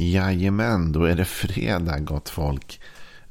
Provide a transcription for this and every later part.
Jajamän, då är det fredag gott folk.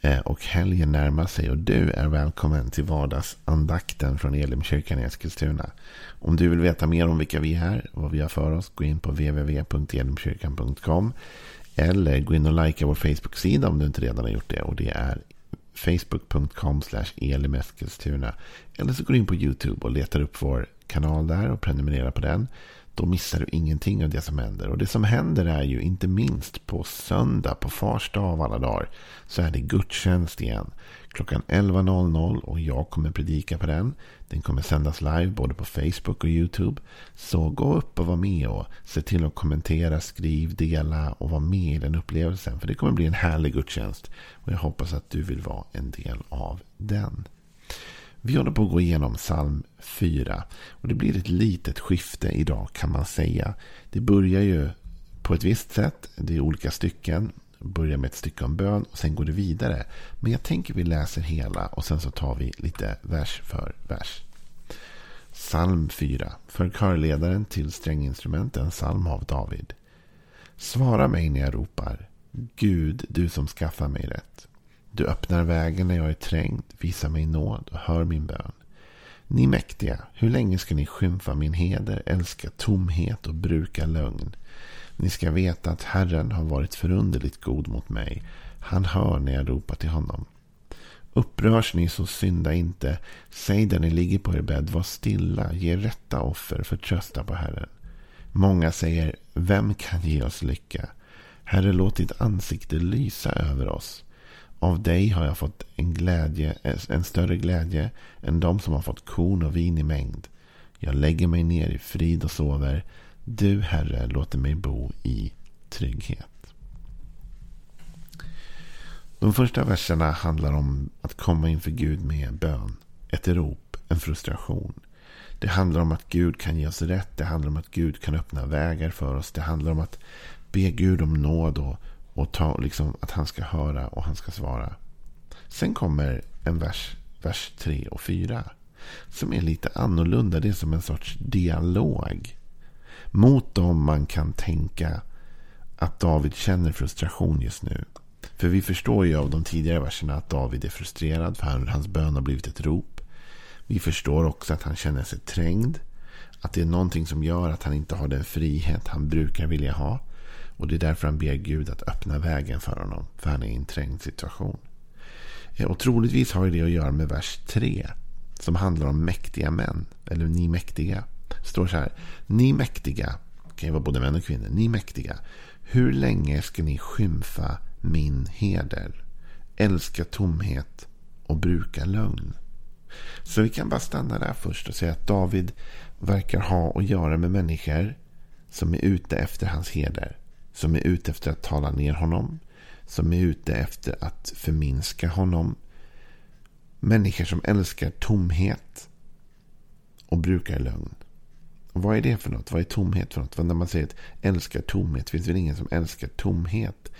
Eh, och helgen närmar sig och du är välkommen till vardagsandakten från Elimkyrkan i Eskilstuna. Om du vill veta mer om vilka vi är och vad vi har för oss, gå in på www.elimkyrkan.com. Eller gå in och likea vår Facebook-sida om du inte redan har gjort det. Och det är facebook.com elimeskilstuna. Eller så går du in på YouTube och letar upp vår kanal där och prenumererar på den. Då missar du ingenting av det som händer. Och det som händer är ju inte minst på söndag, på fars dag av alla dagar, så är det gudstjänst igen. Klockan 11.00 och jag kommer predika på den. Den kommer sändas live både på Facebook och YouTube. Så gå upp och var med och se till att kommentera, skriv, dela och vara med i den upplevelsen. För det kommer bli en härlig gudstjänst. Och jag hoppas att du vill vara en del av den. Vi håller på att gå igenom psalm 4. Och det blir ett litet skifte idag kan man säga. Det börjar ju på ett visst sätt. Det är olika stycken. Börjar med ett stycke om bön och sen går det vidare. Men jag tänker vi läser hela och sen så tar vi lite vers för vers. Psalm 4. För körledaren till stränginstrumenten. Psalm av David. Svara mig när jag ropar. Gud, du som skaffar mig rätt. Du öppnar vägen när jag är trängd, visar mig nåd och hör min bön. Ni mäktiga, hur länge ska ni skymfa min heder, älska tomhet och bruka lögn? Ni ska veta att Herren har varit förunderligt god mot mig. Han hör när jag ropar till honom. Upprörs ni så synda inte. Säg där ni ligger på er bädd, var stilla, ge rätta offer, förtrösta på Herren. Många säger, vem kan ge oss lycka? Herre, låt ditt ansikte lysa över oss. Av dig har jag fått en, glädje, en större glädje än de som har fått korn och vin i mängd. Jag lägger mig ner i frid och sover. Du, Herre, låter mig bo i trygghet. De första verserna handlar om att komma inför Gud med bön. Ett rop, en frustration. Det handlar om att Gud kan ge oss rätt. Det handlar om att Gud kan öppna vägar för oss. Det handlar om att be Gud om nåd och och ta, liksom, att han ska höra och han ska svara. Sen kommer en vers, vers 3 och 4. Som är lite annorlunda. Det är som en sorts dialog. Mot dem man kan tänka att David känner frustration just nu. För vi förstår ju av de tidigare verserna att David är frustrerad. För hans bön har blivit ett rop. Vi förstår också att han känner sig trängd. Att det är någonting som gör att han inte har den frihet han brukar vilja ha. Och det är därför han ber Gud att öppna vägen för honom. För han är i en trängd situation. Eh, och troligtvis har det att göra med vers 3. Som handlar om mäktiga män. Eller ni mäktiga. Det står så här. Ni mäktiga. Det kan ju vara både män och kvinnor. Ni mäktiga. Hur länge ska ni skymfa min heder? Älska tomhet och bruka lögn. Så vi kan bara stanna där först och säga att David verkar ha att göra med människor som är ute efter hans heder. Som är ute efter att tala ner honom. Som är ute efter att förminska honom. Människor som älskar tomhet. Och brukar lögn. Och vad är det för något? Vad är tomhet för något? När man säger att älskar tomhet. Finns det väl ingen som älskar tomhet?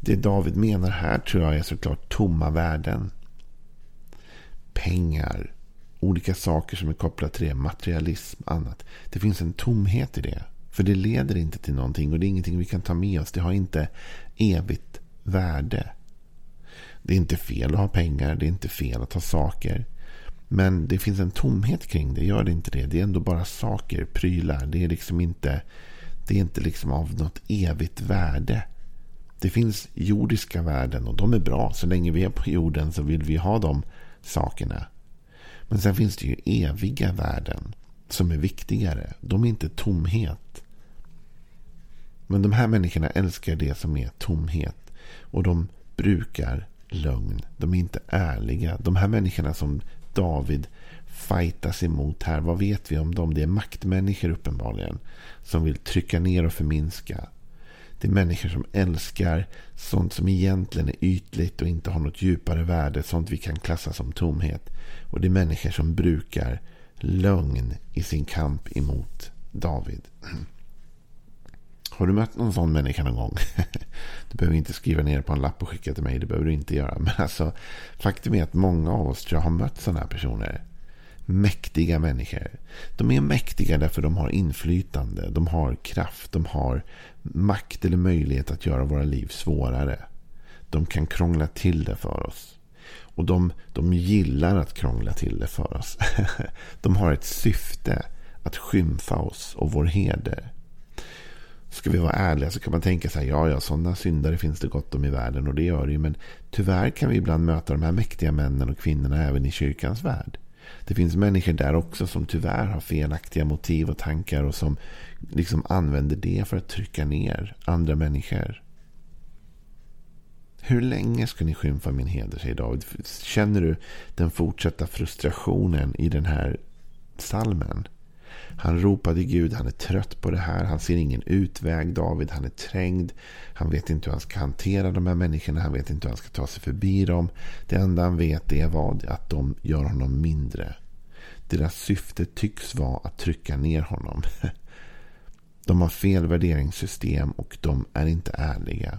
Det David menar här tror jag är såklart tomma värden. Pengar. Olika saker som är kopplade till det. Materialism. Annat. Det finns en tomhet i det. För det leder inte till någonting och det är ingenting vi kan ta med oss. Det har inte evigt värde. Det är inte fel att ha pengar. Det är inte fel att ha saker. Men det finns en tomhet kring det. Gör det inte det? Det är ändå bara saker, prylar. Det är liksom inte, det är inte liksom av något evigt värde. Det finns jordiska värden och de är bra. Så länge vi är på jorden så vill vi ha de sakerna. Men sen finns det ju eviga värden som är viktigare. De är inte tomhet. Men de här människorna älskar det som är tomhet. Och de brukar lögn. De är inte ärliga. De här människorna som David fightas emot här. Vad vet vi om dem? Det är maktmänniskor uppenbarligen. Som vill trycka ner och förminska. Det är människor som älskar sånt som egentligen är ytligt och inte har något djupare värde. Sånt vi kan klassa som tomhet. Och det är människor som brukar lögn i sin kamp emot David. Har du mött någon sån människa någon gång? Du behöver inte skriva ner på en lapp och skicka till mig. Det behöver du inte göra. Men alltså, faktum är att många av oss tror jag har mött sådana här personer. mäktiga människor. De är mäktiga därför de har inflytande, de har kraft, de har makt eller möjlighet att göra våra liv svårare. De kan krångla till det för oss. Och de, de gillar att krångla till det för oss. de har ett syfte att skymfa oss och vår heder. Ska vi vara ärliga så kan man tänka så här, ja, ja, sådana syndare finns det gott om i världen och det gör det ju. Men tyvärr kan vi ibland möta de här mäktiga männen och kvinnorna även i kyrkans värld. Det finns människor där också som tyvärr har felaktiga motiv och tankar och som liksom använder det för att trycka ner andra människor. Hur länge ska ni skymfa min heder, säger David. Känner du den fortsatta frustrationen i den här salmen? Han ropar till Gud, han är trött på det här. Han ser ingen utväg, David. Han är trängd. Han vet inte hur han ska hantera de här människorna. Han vet inte hur han ska ta sig förbi dem. Det enda han vet är vad? Att de gör honom mindre. Deras syfte tycks vara att trycka ner honom. De har fel värderingssystem och de är inte ärliga.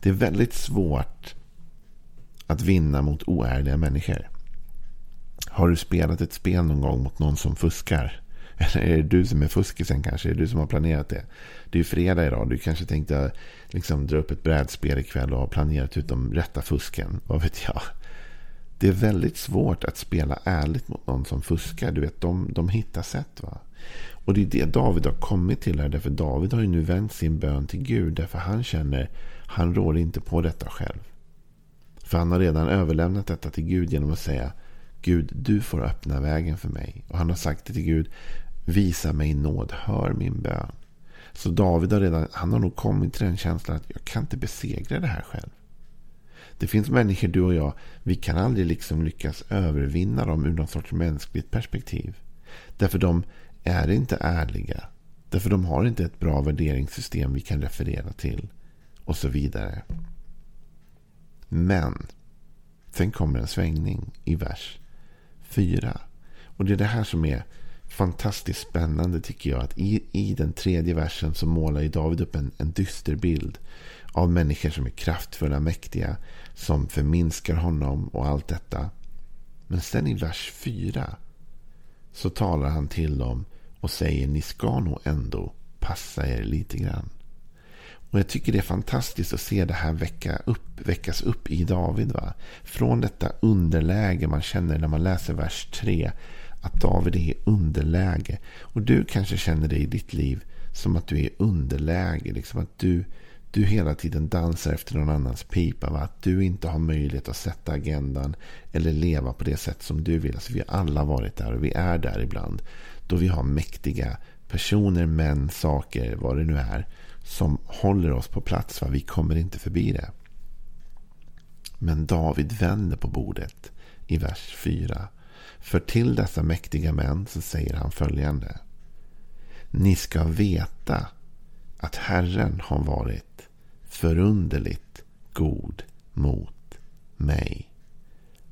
Det är väldigt svårt att vinna mot oärliga människor. Har du spelat ett spel någon gång mot någon som fuskar? Eller är det du som är fuskisen kanske? Är det du som har planerat det? Det är ju fredag idag. Du kanske tänkte liksom dra upp ett brädspel ikväll och ha planerat ut de rätta fusken. Vad vet jag? Det är väldigt svårt att spela ärligt mot någon som fuskar. Du vet, de, de hittar sätt. va? Och det är det David har kommit till här. Därför David har ju nu vänt sin bön till Gud. Därför han känner, han rår inte på detta själv. För han har redan överlämnat detta till Gud genom att säga Gud, du får öppna vägen för mig. Och han har sagt det till Gud, visa mig nåd, hör min bön. Så David har redan, han har nog kommit till den känslan att jag kan inte besegra det här själv. Det finns människor, du och jag, vi kan aldrig liksom lyckas övervinna dem ur någon sorts mänskligt perspektiv. Därför de är inte ärliga. Därför de har inte ett bra värderingssystem vi kan referera till. Och så vidare. Men. Sen kommer en svängning i vers 4. Och det är det här som är fantastiskt spännande tycker jag. Att i, i den tredje versen så målar ju David upp en, en dyster bild. Av människor som är kraftfulla, mäktiga. Som förminskar honom och allt detta. Men sen i vers 4 så talar han till dem och säger ni ska nog ändå passa er lite grann. Och jag tycker det är fantastiskt att se det här väcka upp, väckas upp i David. Va? Från detta underläge man känner när man läser vers 3. Att David är i underläge. Och du kanske känner det i ditt liv som att du är i underläge. Liksom att du, du hela tiden dansar efter någon annans pipa. Va? Att du inte har möjlighet att sätta agendan. Eller leva på det sätt som du vill. Alltså, vi har alla varit där och vi är där ibland. Då vi har mäktiga personer, män, saker, vad det nu är. Som håller oss på plats. Va? Vi kommer inte förbi det. Men David vänder på bordet i vers 4. För till dessa mäktiga män så säger han följande. Ni ska veta att Herren har varit förunderligt god mot mig.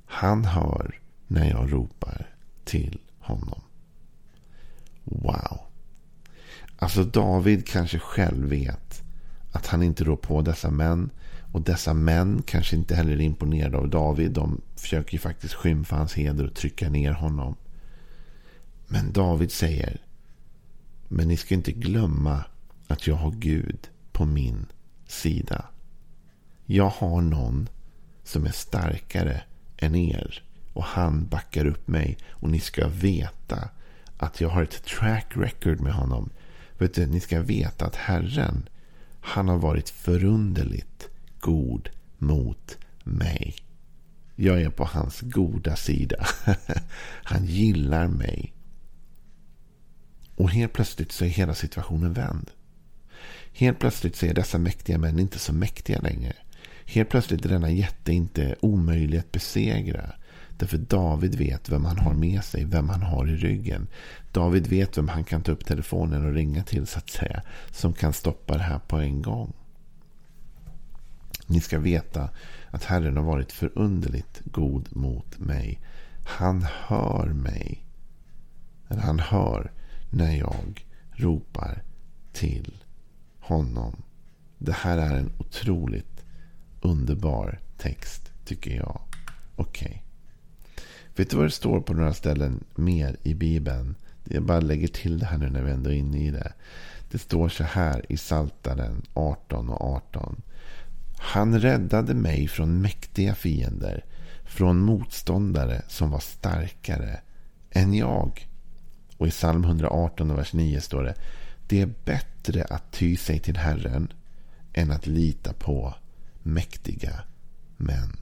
Han hör när jag ropar till honom. Wow. Alltså David kanske själv vet att han inte rår på dessa män. Och dessa män kanske inte heller är imponerade av David. De försöker ju faktiskt skymfa hans heder och trycka ner honom. Men David säger. Men ni ska inte glömma att jag har Gud på min sida. Jag har någon som är starkare än er. Och han backar upp mig. Och ni ska veta att jag har ett track record med honom. Vet du, ni ska veta att Herren, han har varit förunderligt god mot mig. Jag är på hans goda sida. Han gillar mig. Och helt plötsligt så är hela situationen vänd. Helt plötsligt så är dessa mäktiga män inte så mäktiga längre. Helt plötsligt är denna jätte inte omöjlig att besegra. Därför David vet vem han har med sig, vem han har i ryggen. David vet vem han kan ta upp telefonen och ringa till så att säga. Som kan stoppa det här på en gång. Ni ska veta att Herren har varit förunderligt god mot mig. Han hör mig. Han hör när jag ropar till honom. Det här är en otroligt underbar text tycker jag. Okej. Okay. Vet du vad det står på några ställen mer i Bibeln? Jag bara lägger till det här nu när vi ändå är inne i det. Det står så här i Saltaren 18 och 18. Han räddade mig från mäktiga fiender, från motståndare som var starkare än jag. Och i psalm 118, vers 9 står det. Det är bättre att ty sig till Herren än att lita på mäktiga män.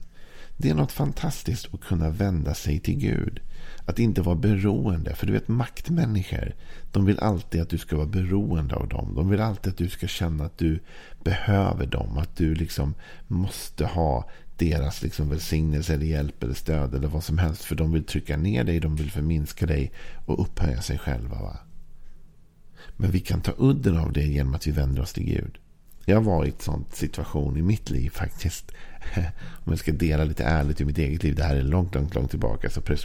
Det är något fantastiskt att kunna vända sig till Gud. Att inte vara beroende. För du vet maktmänniskor. De vill alltid att du ska vara beroende av dem. De vill alltid att du ska känna att du behöver dem. Att du liksom måste ha deras liksom välsignelse eller hjälp eller stöd eller vad som helst. För de vill trycka ner dig, de vill förminska dig och upphöja sig själva. Va? Men vi kan ta udden av det genom att vi vänder oss till Gud. Jag var i en sån situation i mitt liv faktiskt. Om jag ska dela lite ärligt i mitt eget liv. Det här är långt, långt, långt tillbaka. Så pres,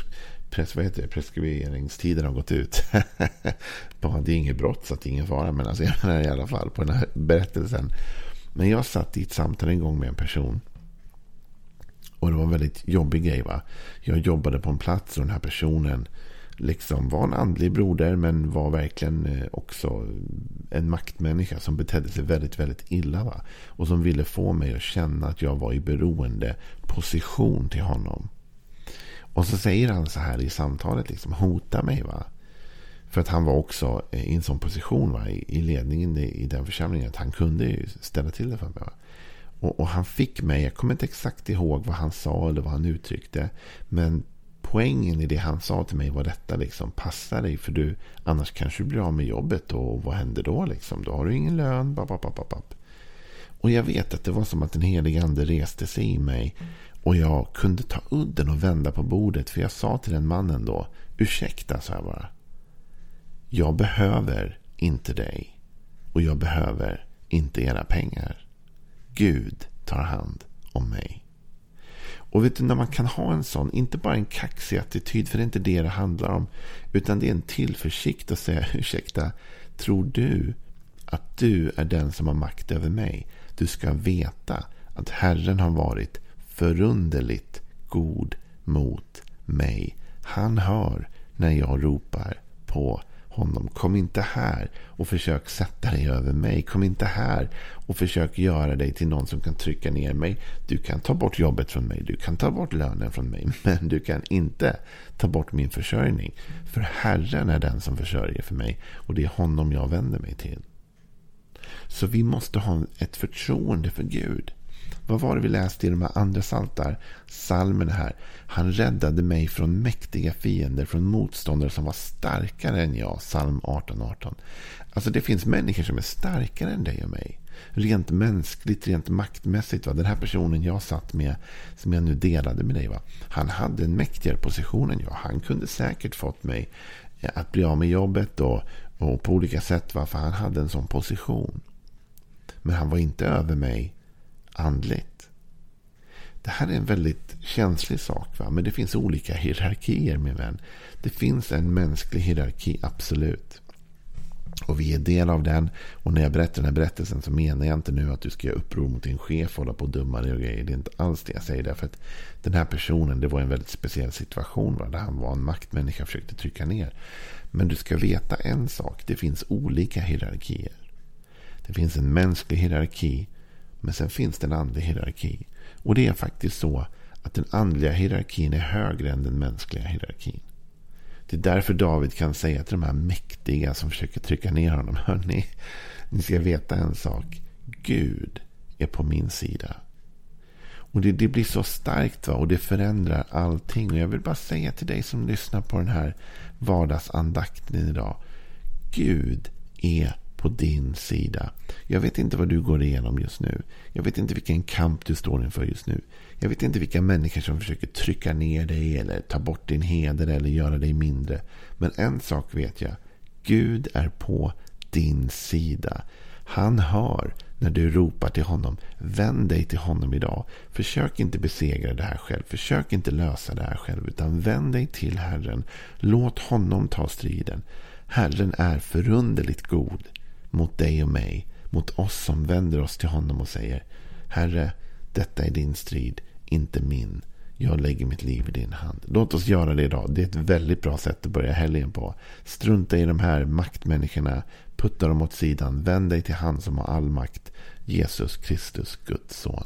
pres, vad heter det? preskriberingstiden har gått ut. det är inget brott så det är ingen fara. Men alltså, jag menar i alla fall på den här berättelsen. Men jag satt i ett samtal en gång med en person. Och det var en väldigt jobbig grej. Va? Jag jobbade på en plats och den här personen liksom var en andlig broder men var verkligen eh, också en maktmänniska som betedde sig väldigt, väldigt illa. Va? Och som ville få mig att känna att jag var i beroende position till honom. Och så säger han så här i samtalet, liksom, hota mig. va. För att han var också eh, i en sån position va, i ledningen i den församlingen att han kunde ställa till det för mig. Va? Och, och, han fick mig, jag kommer inte exakt ihåg vad han sa eller vad han uttryckte. Men poängen i det han sa till mig var detta. Liksom, Passa dig för du, annars kanske du blir av med jobbet. Och vad händer då? Liksom? Då har du ingen lön. Bap, bap, bap, bap. Och jag vet att det var som att den helige ande reste sig i mig. Och jag kunde ta udden och vända på bordet. För jag sa till den mannen då. Ursäkta, sa jag bara. Jag behöver inte dig. Och jag behöver inte era pengar. Gud tar hand om mig. Och vet du, när man kan ha en sån, inte bara en kaxig attityd, för det är inte det det handlar om. Utan det är en tillförsikt att säga, ursäkta, tror du att du är den som har makt över mig? Du ska veta att Herren har varit förunderligt god mot mig. Han hör när jag ropar på honom. Kom inte här och försök sätta dig över mig. Kom inte här och försök göra dig till någon som kan trycka ner mig. Du kan ta bort jobbet från mig. Du kan ta bort lönen från mig. Men du kan inte ta bort min försörjning. För Herren är den som försörjer för mig. Och det är honom jag vänder mig till. Så vi måste ha ett förtroende för Gud. Vad var det vi läste i de här andra saltar? Salmen här. Han räddade mig från mäktiga fiender, från motståndare som var starkare än jag. Psalm 18.18. 18. Alltså det finns människor som är starkare än dig och mig. Rent mänskligt, rent maktmässigt. Va? Den här personen jag satt med, som jag nu delade med dig. Va? Han hade en mäktigare position än jag. Han kunde säkert fått mig eh, att bli av med jobbet och, och på olika sätt. Va? För han hade en sån position. Men han var inte över mig andligt. Det här är en väldigt känslig sak. Va? Men det finns olika hierarkier min vän. Det finns en mänsklig hierarki, absolut. Och vi är del av den. Och när jag berättar den här berättelsen så menar jag inte nu att du ska göra uppror mot din chef och hålla på och dumma dig och grejer. Det är inte alls det jag säger. Därför att den här personen, det var en väldigt speciell situation. Va? Där han var en maktmänniska och försökte trycka ner. Men du ska veta en sak. Det finns olika hierarkier. Det finns en mänsklig hierarki men sen finns det en andlig hierarki. Och det är faktiskt så att den andliga hierarkin är högre än den mänskliga hierarkin. Det är därför David kan säga till de här mäktiga som försöker trycka ner honom. Hörrni, ni ska veta en sak. Gud är på min sida. Och det, det blir så starkt va? och det förändrar allting. Och jag vill bara säga till dig som lyssnar på den här vardagsandakten idag. Gud är på din sida. Jag vet inte vad du går igenom just nu. Jag vet inte vilken kamp du står inför just nu. Jag vet inte vilka människor som försöker trycka ner dig eller ta bort din heder eller göra dig mindre. Men en sak vet jag. Gud är på din sida. Han hör när du ropar till honom. Vänd dig till honom idag. Försök inte besegra det här själv. Försök inte lösa det här själv. Utan vänd dig till Herren. Låt honom ta striden. Herren är förunderligt god mot dig och mig, mot oss som vänder oss till honom och säger Herre, detta är din strid, inte min. Jag lägger mitt liv i din hand. Låt oss göra det idag. Det är ett väldigt bra sätt att börja helgen på. Strunta i de här maktmänniskorna. Putta dem åt sidan. Vänd dig till han som har all makt. Jesus Kristus, Guds son.